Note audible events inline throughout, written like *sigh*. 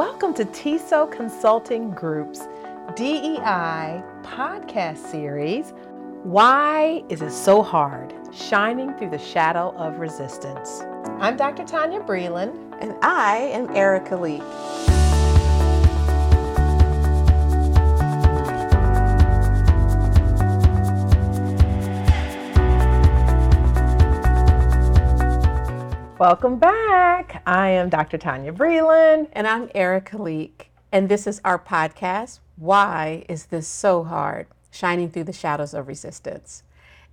Welcome to TISO Consulting Group's DEI podcast series. Why is it so hard? Shining through the shadow of resistance. I'm Dr. Tonya Breland. And I am Erika Lee. Welcome back. I am Dr. Tonya Breland. And I'm Erika Leek. And this is our podcast, Why is This So Hard? Shining Through the Shadows of Resistance.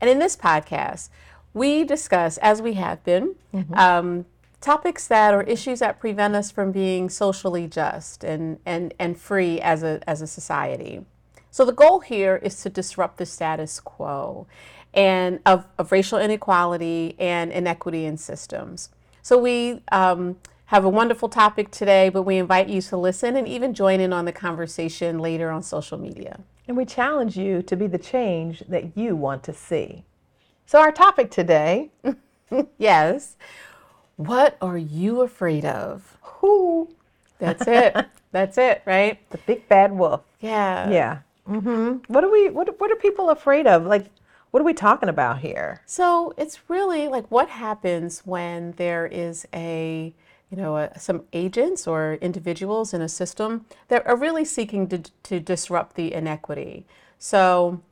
And in this podcast, we discuss, as we have been, mm-hmm. um, topics that or issues that prevent us from being socially just and, and, and free as a, as a society. So the goal here is to disrupt the status quo and of, of racial inequality and inequity in systems. So we um, have a wonderful topic today, but we invite you to listen and even join in on the conversation later on social media. And we challenge you to be the change that you want to see. So, our topic today *laughs* yes, what are you afraid of? Who? That's it. *laughs* That's it, right? The big bad wolf. Yeah. Yeah. Mm-hmm. What are we? What What are people afraid of? Like, what are we talking about here? So it's really like what happens when there is a, you know, a, some agents or individuals in a system that are really seeking to, to disrupt the inequity. So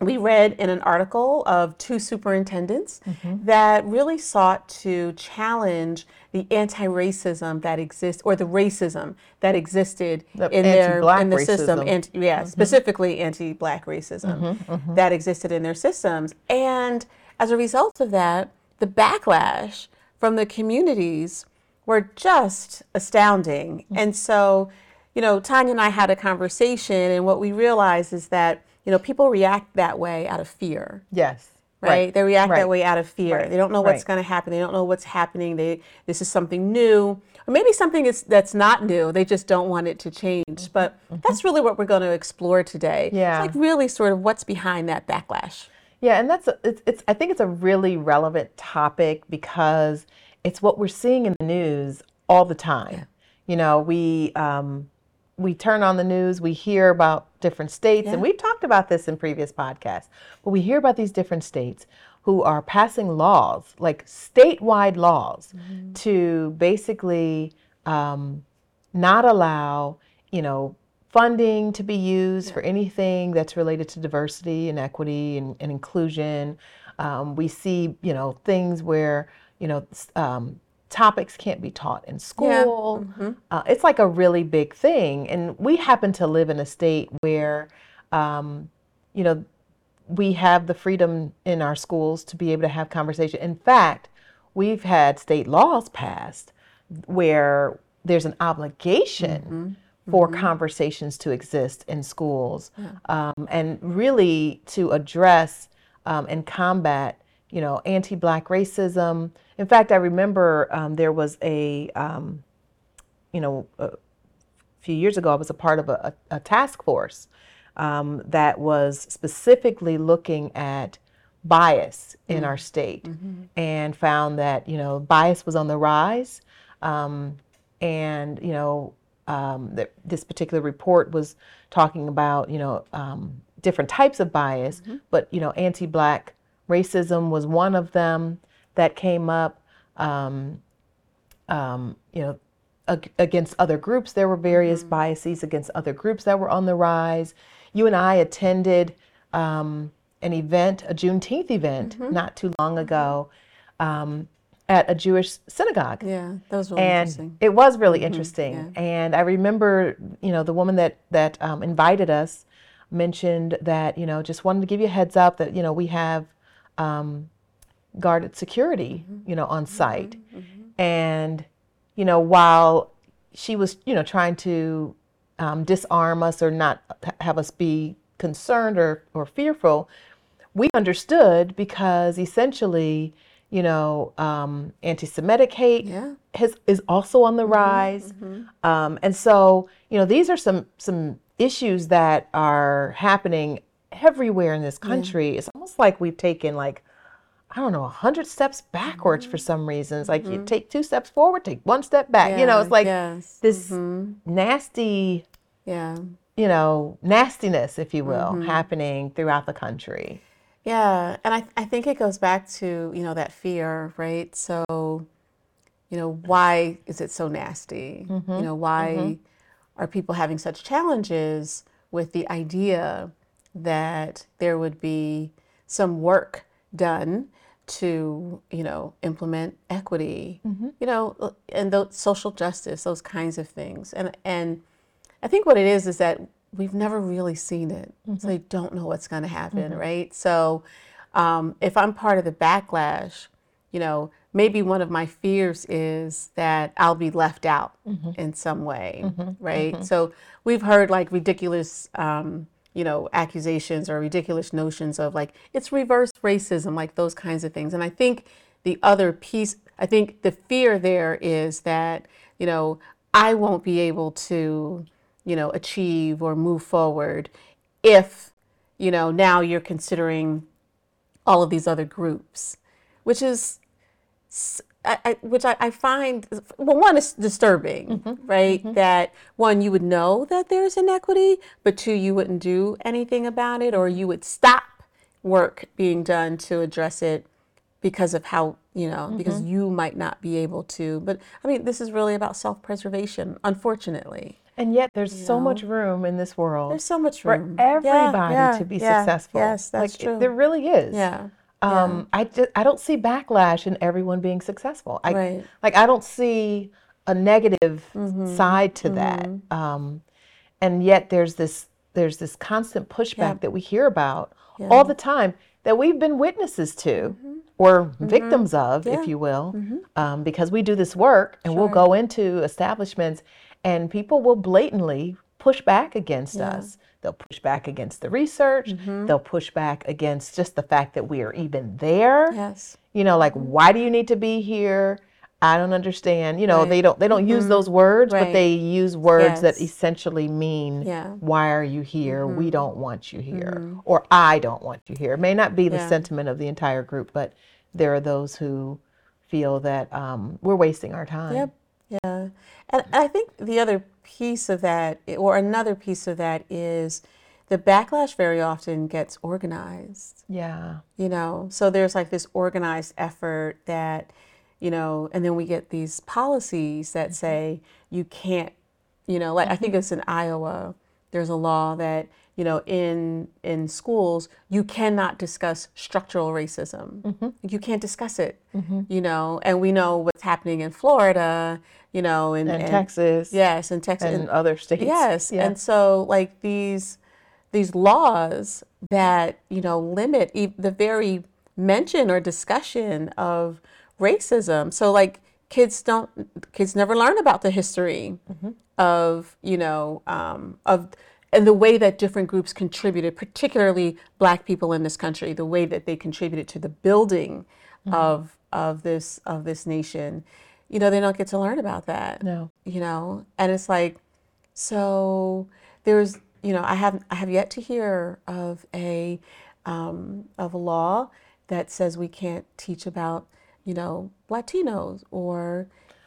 we read in an article of two superintendents mm-hmm. that really sought to challenge the anti-racism that exists or the racism that existed the in their in the racism. system and yeah mm-hmm. specifically anti-black racism mm-hmm, mm-hmm. that existed in their systems and as a result of that the backlash from the communities were just astounding mm-hmm. and so you know Tonya and I had a conversation and what we realized is that you know, people react that way out of fear. Yes. Right? right. They react right. that way out of fear. Right. They don't know what's going to happen. They don't know what's happening. They this is something new, or maybe something is, that's not new. They just don't want it to change. Mm-hmm. But mm-hmm. that's really what we're going to explore today. Yeah. It's like really sort of what's behind that backlash. Yeah, and that's it's, it's I think it's a really relevant topic because it's what we're seeing in the news all the time. Yeah. You know, we um, we turn on the news, we hear about different states, yeah. and we've talked about this in previous podcasts, but we hear about these different states who are passing laws, like statewide laws, mm-hmm. to basically um, not allow, you know, funding to be used yeah. for anything that's related to diversity and equity and, and inclusion. Um, we see, you know, things where, you know, um, topics can't be taught in school. Yeah. Mm-hmm. Uh, it's like a really big thing. And we happen to live in a state where, um, you know, we have the freedom in our schools to be able to have conversation. In fact, we've had state laws passed where there's an obligation mm-hmm. for mm-hmm. conversations to exist in schools yeah. um, and really to address um, and combat, you know, anti-black racism, in fact, I remember um, there was a, um, you know, a few years ago, I was a part of a, a, task force um, that was specifically looking at bias in mm-hmm. our state mm-hmm. and found that, you know, bias was on the rise. Um, and, you know, um, this particular report was talking about, you know, um, different types of bias, mm-hmm. but, you know, anti Black racism was one of them that came up. Um, um, you know, ag- against other groups, there were various mm-hmm. biases against other groups that were on the rise. You and I attended um, an event, a Juneteenth event, mm-hmm. not too long ago. Um, at a Jewish synagogue. Yeah, that was really and interesting. It was really mm-hmm, interesting. Yeah. And I remember, you know, the woman that that um, invited us mentioned that, you know, just wanted to give you a heads up that, you know, we have um, guarded security, mm-hmm. you know, on mm-hmm. site. Mm-hmm. And, you know, while she was, you know, trying to um, disarm us or not have us be concerned or, or fearful, we understood because essentially, you know, um, anti-Semitic hate yeah. has, is also on the mm-hmm. rise, mm-hmm. um, and so you know these are some some issues that are happening everywhere in this country. Yeah. It's almost like we've taken like I don't know, a hundred steps backwards for some reasons. Like you mm-hmm. take two steps forward, take one step back. you know, it's like yes. this mm-hmm. nasty, yeah. you know, nastiness, if you will, mm-hmm. happening throughout the country. Yeah, and I, I think it goes back to, you know, that fear, right? So, you know, why is it so nasty? You know, why are people having such challenges with the idea that there would be some work done to, you know, implement equity, mm-hmm. you know, and the social justice, those kinds of things. And and I think what it is is that we've never really seen it, so mm-hmm. they don't know what's going to happen, mm-hmm. right? So, um, if I'm part of the backlash, you know, maybe one of my fears is that I'll be left out in some way, right? So we've heard like ridiculous, um, you know, accusations or ridiculous notions of like it's reverse racism, like those kinds of things. And I think the other piece, I think the fear there is that you know I won't be able to, you know, achieve or move forward if you know now you're considering all of these other groups, which is I, I- which I, I find well one is disturbing mm-hmm. right? Mm-hmm. That one you would know that there's inequity but two you wouldn't do anything about it or you would stop work being done to address it because of how you know because mm-hmm. you might not be able to. But i mean this is really about self-preservation unfortunately. And yet there's so much room in this world there's so much room. For everybody yeah, to be yeah. successful. yes that's like, true. There really is. yeah Um, I just, I don't see backlash in everyone being successful. I Right. like I don't see a negative side to that. Um, and yet there's this there's this constant pushback that we hear about all the time that we've been witnesses to or victims of, if you will, um, because we do this work and we'll go into establishments and people will blatantly push back against us. They'll push back against the research. Mm-hmm. They'll push back against just the fact that we are even there. yes You know, like mm-hmm. why do you need to be here? I don't understand. You know, they don't they don't use mm-hmm. those words, but they use words that essentially mean Yeah. why are you here? We don't want you here. Or I don't want you here. It may not be the Yeah. sentiment of the entire group, but there are those who feel that um, we're wasting our time. Yep. Yeah. And I think the other piece of that, or another piece of that, is the backlash very often gets organized, Yeah. you know? So there's like this organized effort that, you know, and then we get these policies that mm-hmm. say you can't, you know, like I think mm-hmm. it's in Iowa, there's a law that, you know, in in schools, you cannot discuss structural racism. Mm-hmm. You can't discuss it, mm-hmm. you know, and we know what's happening in Florida, you know, and, And, Texas yes, in Texas, and other states. Yes, Yeah. and so like these these laws that you know limit e- the very mention or discussion of racism. So like kids don't kids never learn about the history mm-hmm. of you know um, of and the way that different groups contributed, particularly Black people in this country, the way that they contributed to the building of of this of this nation. You know, they don't get to learn about that No. you know and it's like so there's you know i have i have yet to hear of a um, of a law that says we can't teach about you know latinos or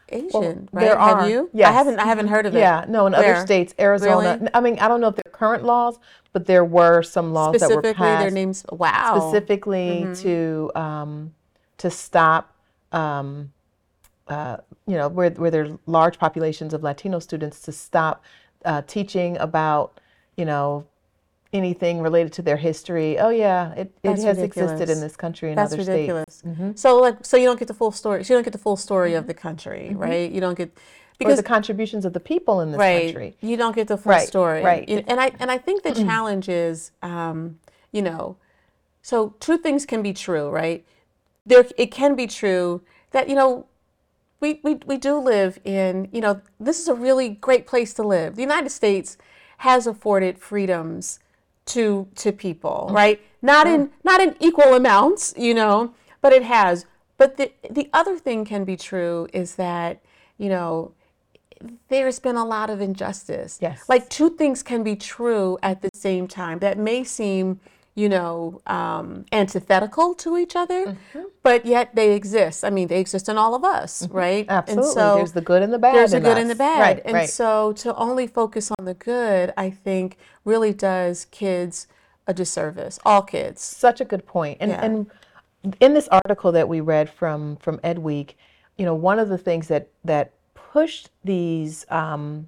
asian right there have are. you i haven't i haven't heard of it Yeah, no, in other states, Arizona. Really? I mean, I don't know if they're current laws, but there were some laws that were specifically passed their names wow specifically Mm-hmm. to um, to stop, um, uh, you know, where where there are large populations of Latino students to stop uh, teaching about, you know, anything related to their history. Oh yeah, it, it That's has existed in this country and That's other ridiculous. states. So like, so you don't get the full story. So you don't get the full story of mm-hmm. the country, mm-hmm. right? You don't get Or because the contributions of the people in this right, country. you don't get the full Right, story, right. You- And I and I think the challenge is, um, you know, so two things can be true, right? There, it can be true that you know. We, we, we do live in, you know, this is a really great place to live. The United States has afforded freedoms to to people, mm-hmm. right? Not in mm-hmm. not in equal amounts, you know, but it has. But the the other thing can be true is that, you know, there's been a lot of injustice. Yes. Like two things can be true at the same time that may seem, you know, um, antithetical to each other, Mm-hmm. but yet they exist. I mean, they exist in all of us, right? Absolutely. And so there's the good and the bad. there's the good and the bad. Right, and right. so to only focus on the good, I think, really does kids a disservice. All kids. Such a good point. And Yeah. and in this article that we read from from Ed Week, you know, one of the things that that pushed these um,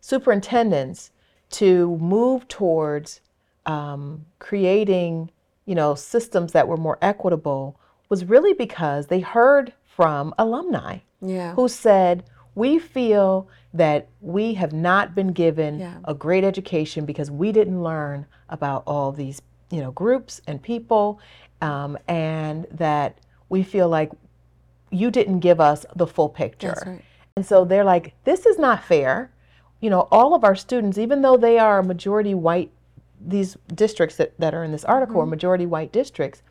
superintendents to move towards um, creating, you know, systems that were more equitable was really because they heard from alumni Yeah. who said, We feel that we have not been given Yeah. a great education because we didn't learn about all these, you know, groups and people, um, and that we feel like you didn't give us the full picture. That's right. And so they're like, this is not fair. You know, all of our students, even though they are majority white, these districts that, that are in this article Mm-hmm. are majority white districts,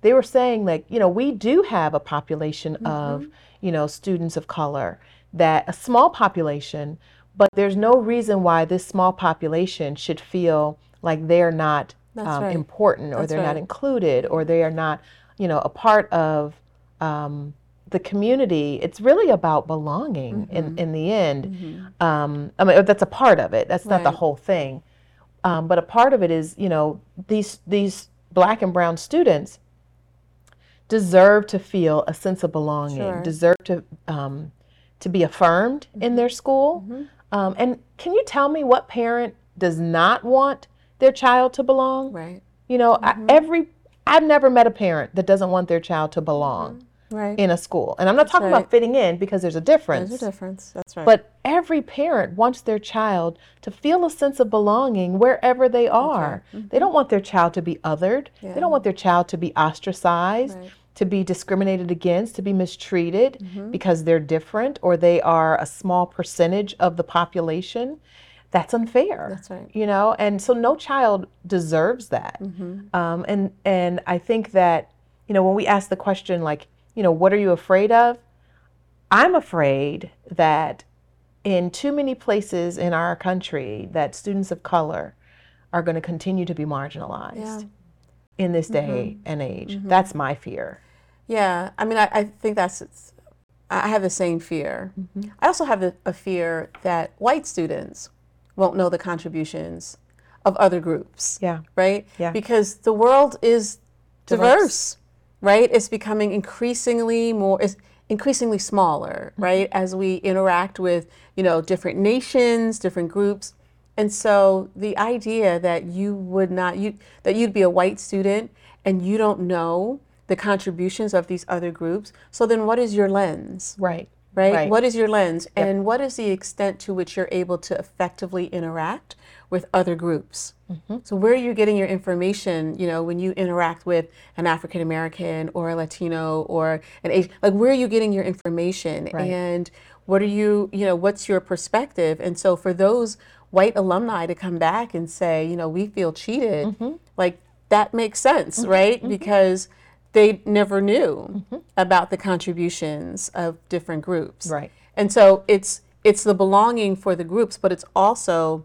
they were saying like, you know, we do have a population Mm-hmm. of, you know, students of color, that a small population, but there's no reason why this small population should feel like they're not um, right. important or That's they're not included or they are not, you know, a part of um, the community. It's really about belonging Mm-hmm. in, in the end. Um, I mean, that's a part of it. That's not the whole thing. Um, but a part of it is, you know, these these black and brown students deserve to feel a sense of belonging, Sure. deserve to um, to be affirmed in their school. Mm-hmm. Um, and can you tell me what parent does not want their child to belong? Right. You know, I, every I've never met a parent that doesn't want their child to belong Right. in a school. And I'm not talking right. about fitting in because there's a difference. There's a difference. That's right. But every parent wants their child to feel a sense of belonging wherever they are. They don't want their child to be othered. They don't want their child to be ostracized, to be discriminated against, to be mistreated Mm-hmm. because they're different or they are a small percentage of the population. That's unfair. That's right. You know, and so no child deserves that. Mm-hmm. Um, and and I think that you know when we ask the question like you know what are you afraid of, I'm afraid that in too many places in our country that students of color are going to continue to be marginalized Yeah. in this day and age. That's my fear. Yeah, I mean, I, I think that's, it's, I have the same fear. Mm-hmm. I also have a, a fear that white students won't know the contributions of other groups, Yeah. right? Yeah. Because the world is Diverse. diverse, right? It's becoming increasingly more, it's increasingly smaller, Mm-hmm. right? As we interact with, you know, different nations, different groups. And so the idea that you would not, you, that you'd be a white student and you don't know the contributions of these other groups. So then what is your lens? Right. Right? Right. What is your lens? And what is the extent to which you're able to effectively interact with other groups? Mm-hmm. So where are you getting your information, you know, when you interact with an African American or a Latino or an Asian, like where are you getting your information? Right. And what are you, you know, what's your perspective? And so for those white alumni to come back and say, you know, we feel cheated, Mm-hmm. like that makes sense, right? Because they never knew mm-hmm. about the contributions of different groups. Right. And so it's it's the belonging for the groups, but it's also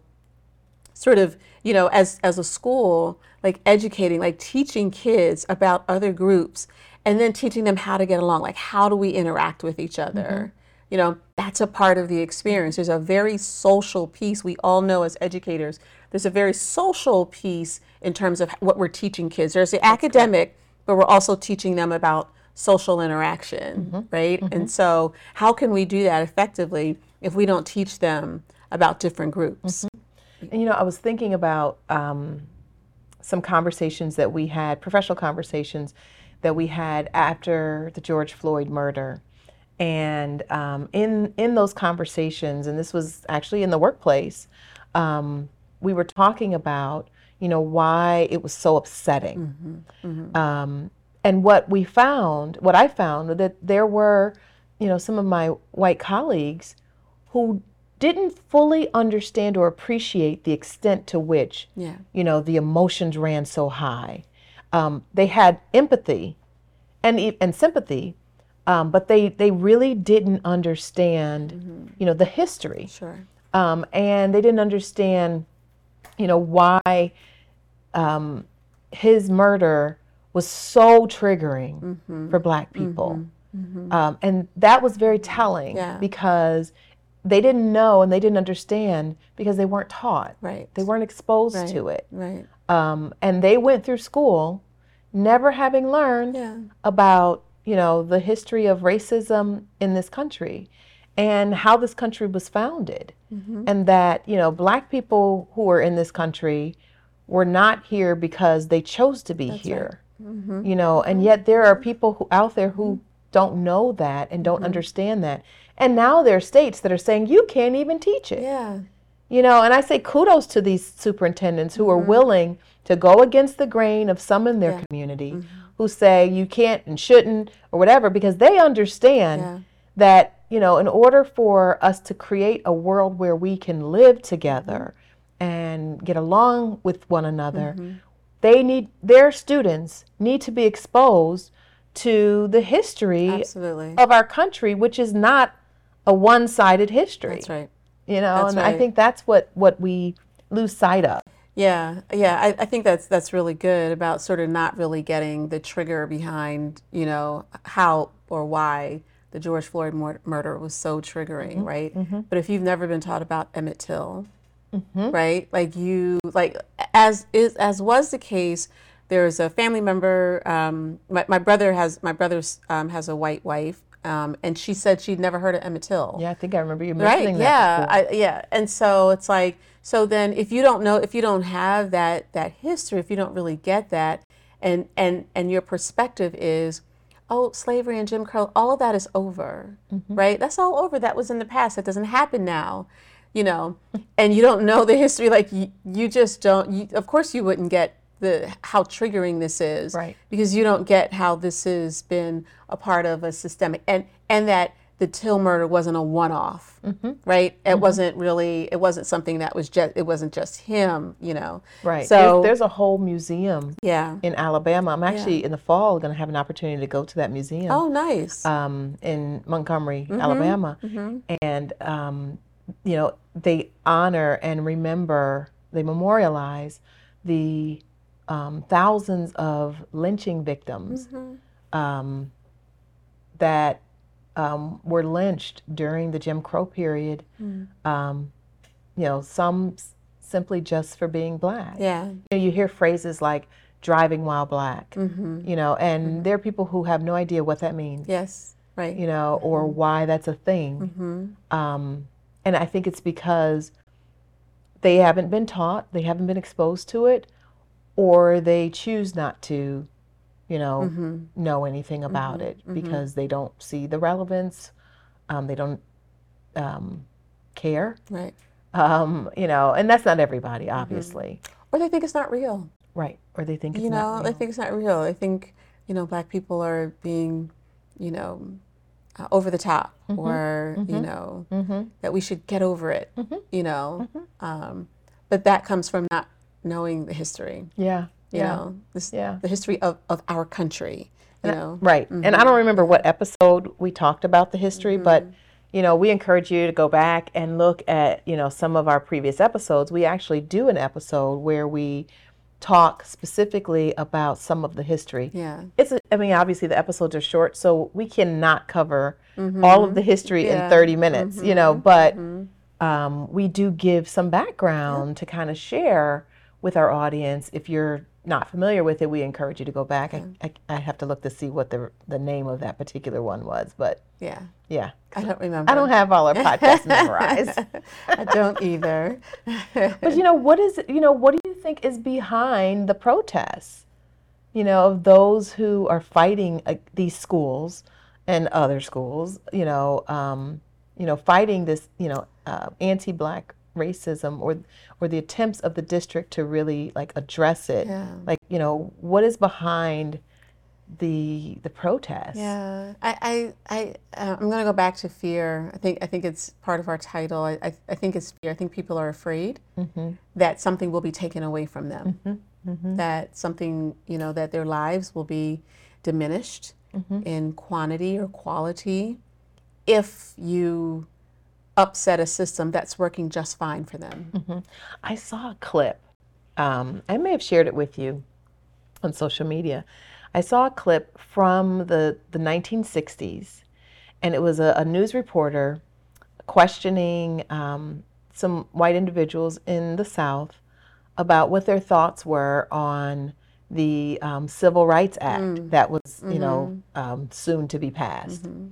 sort of, you know, as as a school, like educating, like teaching kids about other groups and then teaching them how to get along, like how do we interact with each other? Mm-hmm. You know, that's a part of the experience. There's a very social piece. We all know as educators, there's a very social piece in terms of what we're teaching kids. There's the academic, but we're also teaching them about social interaction, right? And so, how can we do that effectively if we don't teach them about different groups? And you know, I was thinking about um, some conversations that we had, professional conversations that we had after the George Floyd murder. And um, in in those conversations, and this was actually in the workplace, um, we were talking about, you know, why it was so upsetting. Um, and what we found, what I found, that there were, you know, some of my white colleagues who didn't fully understand or appreciate the extent to which, Yeah. you know, the emotions ran so high. Um, they had empathy and and sympathy, um, but they they really didn't understand, you know, the history Sure. um, and they didn't understand, you know, why um, his murder was so triggering Mm-hmm. for black people. Um, and that was very telling Yeah. because they didn't know and they didn't understand because they weren't taught. Right. They weren't exposed Right. to it. Right. Um, and they went through school never having learned Yeah. about, you know, the history of racism in this country and how this country was founded. Mm-hmm. And that, you know, black people who are in this country were not here because they chose to be here. Mm-hmm. You know, and yet there are people who out there who don't know that and Mm-hmm. don't understand that. And now there are states that are saying you can't even teach it. Yeah. You know, and I say kudos to these superintendents who are willing to go against the grain of some in their Mm-hmm. Yeah. community who say you can't and shouldn't or whatever because they understand Yeah. that, you know, in order for us to create a world where we can live together and get along with one another, mm-hmm. they need their students need to be exposed to the history Absolutely. of our country, which is not a one-sided history. That's right. You know, That's and I think that's what what we lose sight of. Yeah, yeah, I, I think that's that's really good about sort of not really getting the trigger behind, you know, how or why the George Floyd mur- murder was so triggering, Mm-hmm. right? But if you've never been taught about Emmett Till, Mm-hmm. right? Like you, like as is as was the case, there's a family member. Um, my, my brother has my brother's um, has a white wife, um, and she said she'd never heard of Emmett Till Yeah, I think I remember you right mentioning that. yeah. I, yeah and so it's like so then if you don't know if you don't have that that history if you don't really get that and and and your perspective is oh slavery and jim crow all of that is over Mm-hmm. right? That's all over. That was in the past. That doesn't happen now you know? And you don't know the history. Like you, you just don't you, of course you wouldn't get the how triggering this is Right. because you don't get how this has been a part of a systemic and and that the Till murder wasn't a one-off, Mm-hmm. right? It wasn't really it wasn't something that was just it wasn't just him, you know. Right. So there's, there's a whole museum yeah. in Alabama. I'm actually in the fall going to have an opportunity to go to that museum Oh, nice. um, in Montgomery, Mm-hmm. Alabama, and um, you know they honor and remember, they memorialize the um, thousands of lynching victims Mm-hmm. um, that um, were lynched during the Jim Crow period. Mm. Um, you know, some s- simply just for being black. yeah. You, know, you hear phrases like "driving while black," Mm-hmm. you know, and there are people who have no idea what that means, Yes. Right. you know, or why that's a thing. Mm-hmm. Um, and I think it's because they haven't been taught, they haven't been exposed to it, or they choose not to, you know, Mm-hmm. know anything about it because they don't see the relevance, um, they don't um, care, Right. um, you know, and that's not everybody, obviously, Or they think it's not real. right? Or they think it's you know, not they think it's not real. They think, you know, black people are being, you know, uh, over the top or, you know, Mm-hmm. that we should get over it, you know. Um, but that comes from not knowing the history, yeah, you yeah, know, this, yeah. the history of, of our country, you know. Right. And I mm-hmm. don't remember what episode we talked about the history, mm-hmm. but you know, we encourage you to go back and look at, you know, some of our previous episodes. We actually do an episode where we talk specifically about some of the history. Yeah. It's a, I mean, obviously the episodes are short, so we cannot cover mm-hmm. all of the history Yeah. in 30 minutes, you know, but um, we do give some background to kind of share with our audience. If you're not familiar with it, we encourage you to go back. I, I, I have to look to see what the the name of that particular one was, but Yeah. yeah, I don't remember. I don't have all our *laughs* podcasts memorized. I don't either. *laughs* But you know, what is you know, what do you think is behind the protests? You know, of those who are fighting uh, these schools and other schools. You know, um, you know, fighting this you know uh, anti-black racism or or the attempts of the district to really like address it. Yeah. Like you know, what is behind the the protests? Yeah, I, I, I uh, I'm gonna go back to fear. I think, I think it's part of our title. I, I, I think it's fear. I think people are afraid mm-hmm. that something will be taken away from them, mm-hmm. Mm-hmm. that something, you know, that their lives will be diminished in quantity or quality if you upset a system that's working just fine for them. I saw a clip. Um, I may have shared it with you. on social media. I saw a clip from the, the 1960s, and it was a, a news reporter questioning um, some white individuals in the South about what their thoughts were on the um, Civil Rights Act mm. that was, mm-hmm. you know, mm-hmm. um, soon to be passed. Mm-hmm.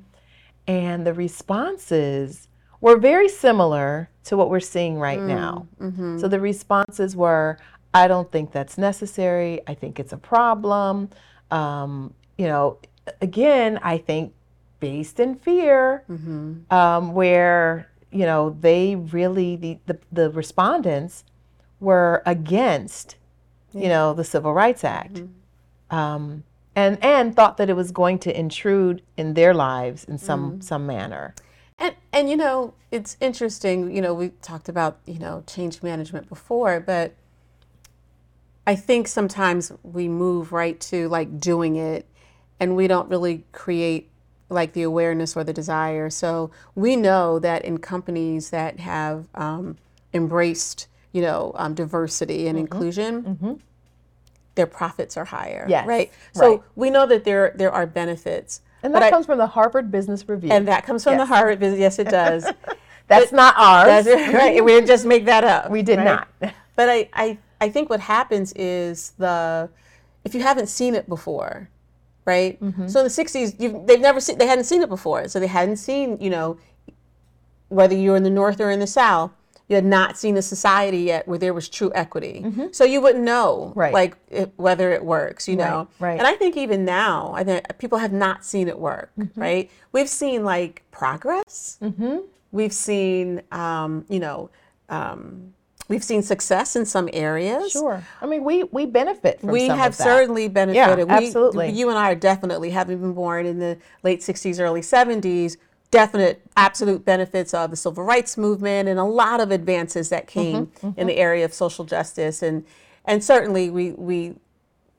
And the responses were very similar to what we're seeing right mm. now. Mm-hmm. So the responses were, I don't think that's necessary. I think it's a problem. Um, you know, again, I think based in fear, mm-hmm. um, where you know they really the, the, the respondents were against, yeah. you know, the Civil Rights Act, mm-hmm. um, and and thought that it was going to intrude in their lives in some mm-hmm. some manner. And and you know, it's interesting. You know, we talked about you know change management before, but I think sometimes we move right to like doing it and we don't really create like the awareness or the desire. So we know that in companies that have um, embraced, you know, um, diversity and mm-hmm. inclusion, mm-hmm. their profits are higher. Yes. Right. So right. we know that there there are benefits. And that comes I, from the Harvard Business Review. And that comes from yes. the Harvard Business. Yes, it does. *laughs* that's but, not ours. That's, right. *laughs* we didn't just make that up. We did right? not. *laughs* But I, I I think what happens is the if you haven't seen it before, right? Mm-hmm. So in the '60s, they've never seen they hadn't seen it before, so they hadn't seen you know whether you're in the North or in the South. You had not seen a society yet where there was true equity, mm-hmm. so you wouldn't know, right. like it, whether it works, you know. Right, right. And I think even now, I think people have not seen it work, mm-hmm. right? We've seen like progress. Mm-hmm. We've seen, um, you know, um, We've seen success in some areas. Sure. I mean, we we benefit from We have certainly benefited. Yeah, absolutely. We, you and I are definitely, having been born in the late 60s, early 70s, definite absolute benefits of the civil rights movement and a lot of advances that mm-hmm, came mm-hmm, mm-hmm. in the area of social justice and and certainly we we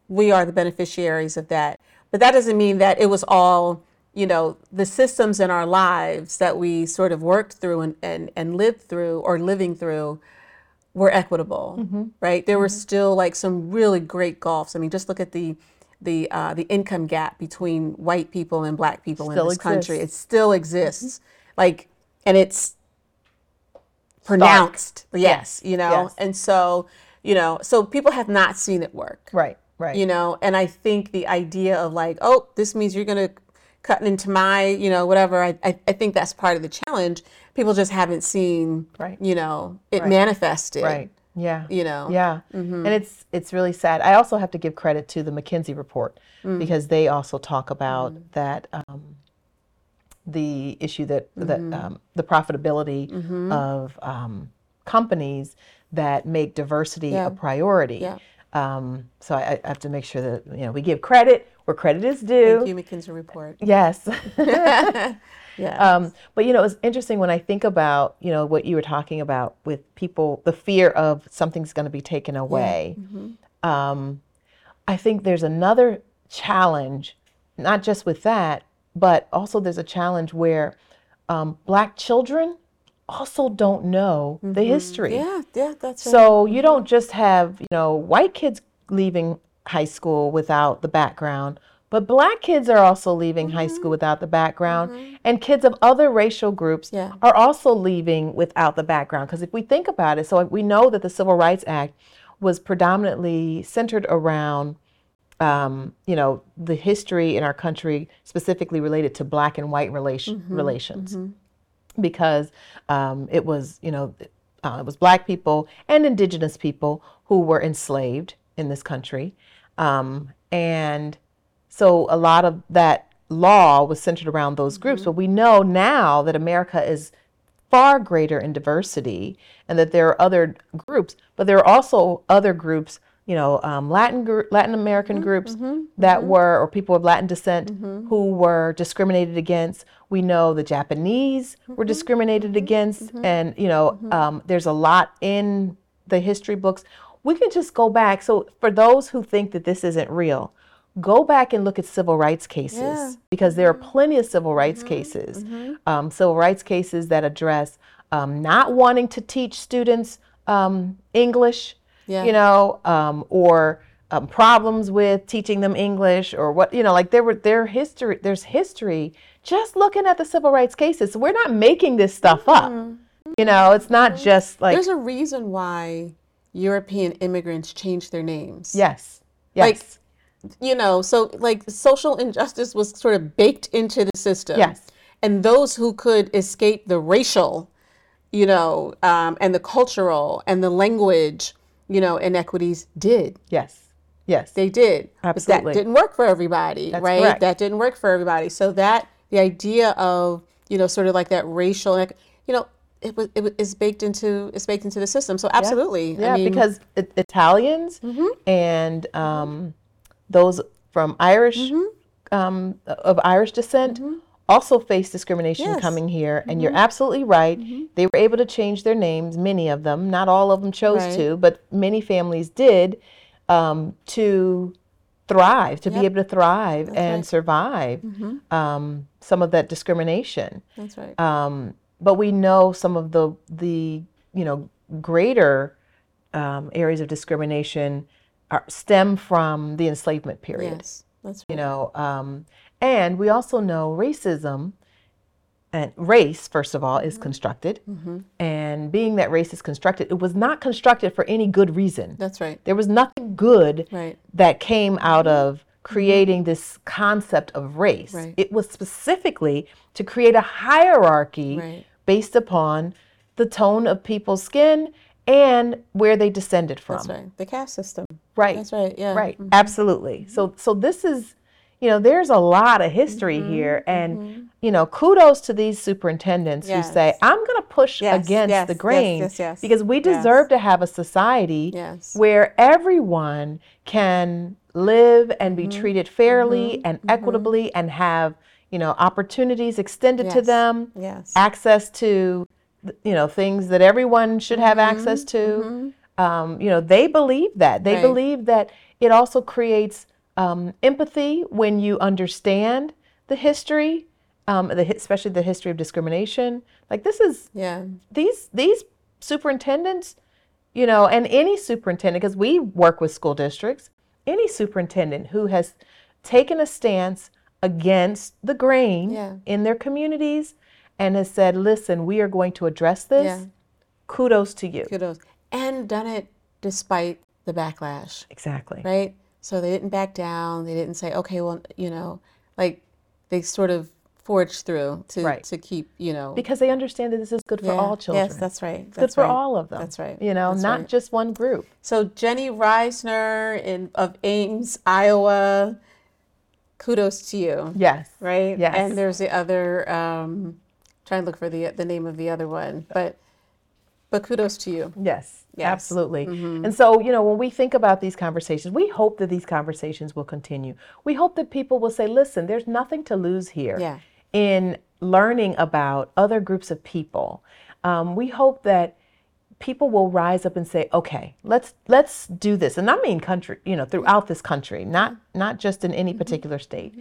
we are the beneficiaries of that. But that doesn't mean that it was all you know the systems in our lives that we sort of worked through and, and, and lived through or living through were equitable, mm-hmm. right? There mm-hmm. were still like some really great gulfs. I mean, just look at the the uh, the income gap between white people and black people still in this exists. country. It still exists, mm-hmm. like, and it's pronounced. Stark. Yes, you know, yes. and so you know, so people have not seen it work. Right. Right. You know, and I think the idea of like, oh, this means you're going to cut into my, you know, whatever. I, I, I think that's part of the challenge people just haven't seen, right. you know, it right. manifested. Right. Yeah. You know. Yeah. Mm-hmm. And it's it's really sad. I also have to give credit to the McKinsey report mm-hmm. because they also talk about mm-hmm. that um, the issue that that mm-hmm. um, the profitability mm-hmm. of um, companies that make diversity yeah. a priority. Yeah. Um, so I, I, have to make sure that you know we give credit where credit is due. Thank you, McKinsey report. Yes. *laughs* *laughs* Yeah. Um, but you know, it's interesting when I think about you know what you were talking about with people, the fear of something's going to be taken away. Yeah. Mm-hmm. Um, I think there's another challenge, not just with that, but also there's a challenge where um, black children also don't know mm-hmm. the history. Yeah, yeah, that's right. So you don't just have you know white kids leaving high school without the background but black kids are also leaving mm-hmm. high school without the background, mm-hmm. and kids of other racial groups yeah. are also leaving without the background. Because if we think about it, so we know that the Civil Rights Act was predominantly centered around, um, you know, the history in our country specifically related to black and white relation, mm-hmm. relations, mm-hmm. Because um, it was, you know, uh, it was black people and indigenous people who were enslaved in this country, um, and so a lot of that law was centered around those groups. Mm-hmm. But we know now that America is far greater in diversity and that there are other groups, but there are also other groups, you know, um, Latin Latin American mm-hmm. groups mm-hmm. that mm-hmm. were, or people of Latin descent mm-hmm. who were discriminated against. We know the Japanese were Mm-hmm. discriminated against, and you know, um, there's a lot in the history books. We can just go back. So for those who think that this isn't real, go back and look at civil rights cases yeah. because there are plenty of civil rights mm-hmm. cases, mm-hmm. Um, civil rights cases that address um, not wanting to teach students um, English, yeah. you know, um, or um, problems with teaching them English or what you know like there were their history there's history just looking at the civil rights cases so we're not making this stuff up you know it's not just like There's a reason why European immigrants changed their names. yes yes Like, you know, so like social injustice was sort of baked into the system. Yes. And those who could escape the racial, you know, um, and the cultural and the language, you know, inequities did. yes yes They did. Absolutely. But that didn't work for everybody, That's right? correct. That didn't work for everybody. So that the idea of, you know, sort of like that racial, you know, it was it is baked into it's baked into the system. So absolutely. Yeah, I mean, Mm-hmm. because it, Italians and um, those from Irish Mm-hmm. um, of Irish descent also face discrimination Yes. Mm-hmm. coming here. And you're absolutely right. They were able to change their names. Many of them, not all of them chose Right. to, but many families did um, to thrive, to be able to thrive and right. Mm-hmm. survive um, some of that discrimination that's right. um, but we know some of the the you know greater um, areas of discrimination are, stem from the enslavement period. yes. That's right. You know, um, and we also know racism and race, first of all, is Mm-hmm. constructed. Mm-hmm. And being that race is constructed, it was not constructed for any good reason. That's right. There was nothing good Right. that came out mm-hmm. of mm-hmm. creating this concept of race. Right. It was specifically to create a hierarchy Right. based upon the tone of people's skin and where they descended from. That's right. The caste system. Right. That's right. Yeah. Right. Absolutely. So so this is you know, there's a lot of history Mm-hmm. here and you know, kudos to these superintendents who say, I'm going to push Yes, against yes, the grain yes, yes, because we yes. deserve to have a society Yes. where everyone can live and be Mm-hmm. treated fairly and equitably and have, you know, opportunities extended to them, Yes. access to, you know, things that everyone should have access to. Um, you know, they believe that. They Mm-hmm. Right. believe that it also creates um, empathy when you understand the history, um, the, especially the history of discrimination. Like this is Yeah. these these superintendents, you know, and any superintendent, because we work with school districts, any superintendent who has taken a stance against the grain Yeah. in their communities and has said, listen, we are going to address this, Yeah. kudos to you. Kudos. And done it despite the backlash, Exactly. right? So they didn't back down. They didn't say, okay, well, you know, like they sort of forged through to Right. to keep, you know, Because they understand that this is good for Yeah. all children. Yes, that's right. It's That's good for right. all of them. That's right. You know, That's not right. just one group. So Jenny Risner in of Ames, Iowa, kudos to you. Yes. Right? Yes. And there's the other um trying to look for the the name of the other one. But but kudos to you. Yes, Yes. Mm-hmm. absolutely. And so, you know, when we think about these conversations, we hope that these conversations will continue. We hope that people will say, listen, there's nothing to lose here Yeah. in learning about other groups of people. Um, we hope that people will rise up and say, okay, let's let's do this. And I mean country, you know, throughout this country, not not just in any particular state.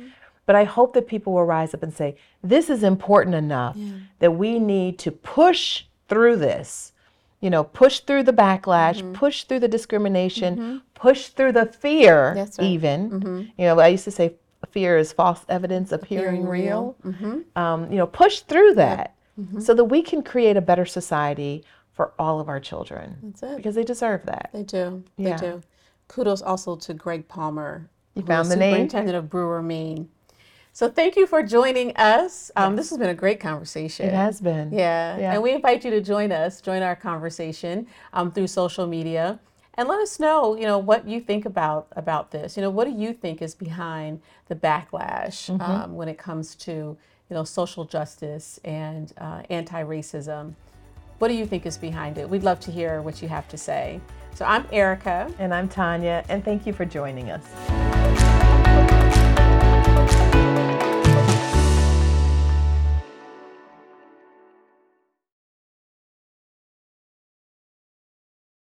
But I hope that people will rise up and say, this is important enough that we need to push through this. You know, push through the backlash, mm-hmm. push through the discrimination, mm-hmm. push through the fear, right. even. Mm-hmm. You know, I used to say fear is false evidence appearing, Appearing real. real um, you know, push through that so that we can create a better society for all of our children That's it. because they deserve that. They do. Yeah. They do. Kudos also to Greg Palmer. You found the name? Superintendent of Brewer, Maine. So thank you for joining us. Um, This has been a great conversation. It has been. Yeah. Yeah. And we invite you to join us, join our conversation um, through social media. And let us know, you know, what you think about about this. You know, what do you think is behind the backlash Mm-hmm. um, when it comes to, you know, social justice and uh, anti-racism? What do you think is behind it? We'd love to hear what you have to say. So I'm Erika. And I'm Tonya, and thank you for joining us.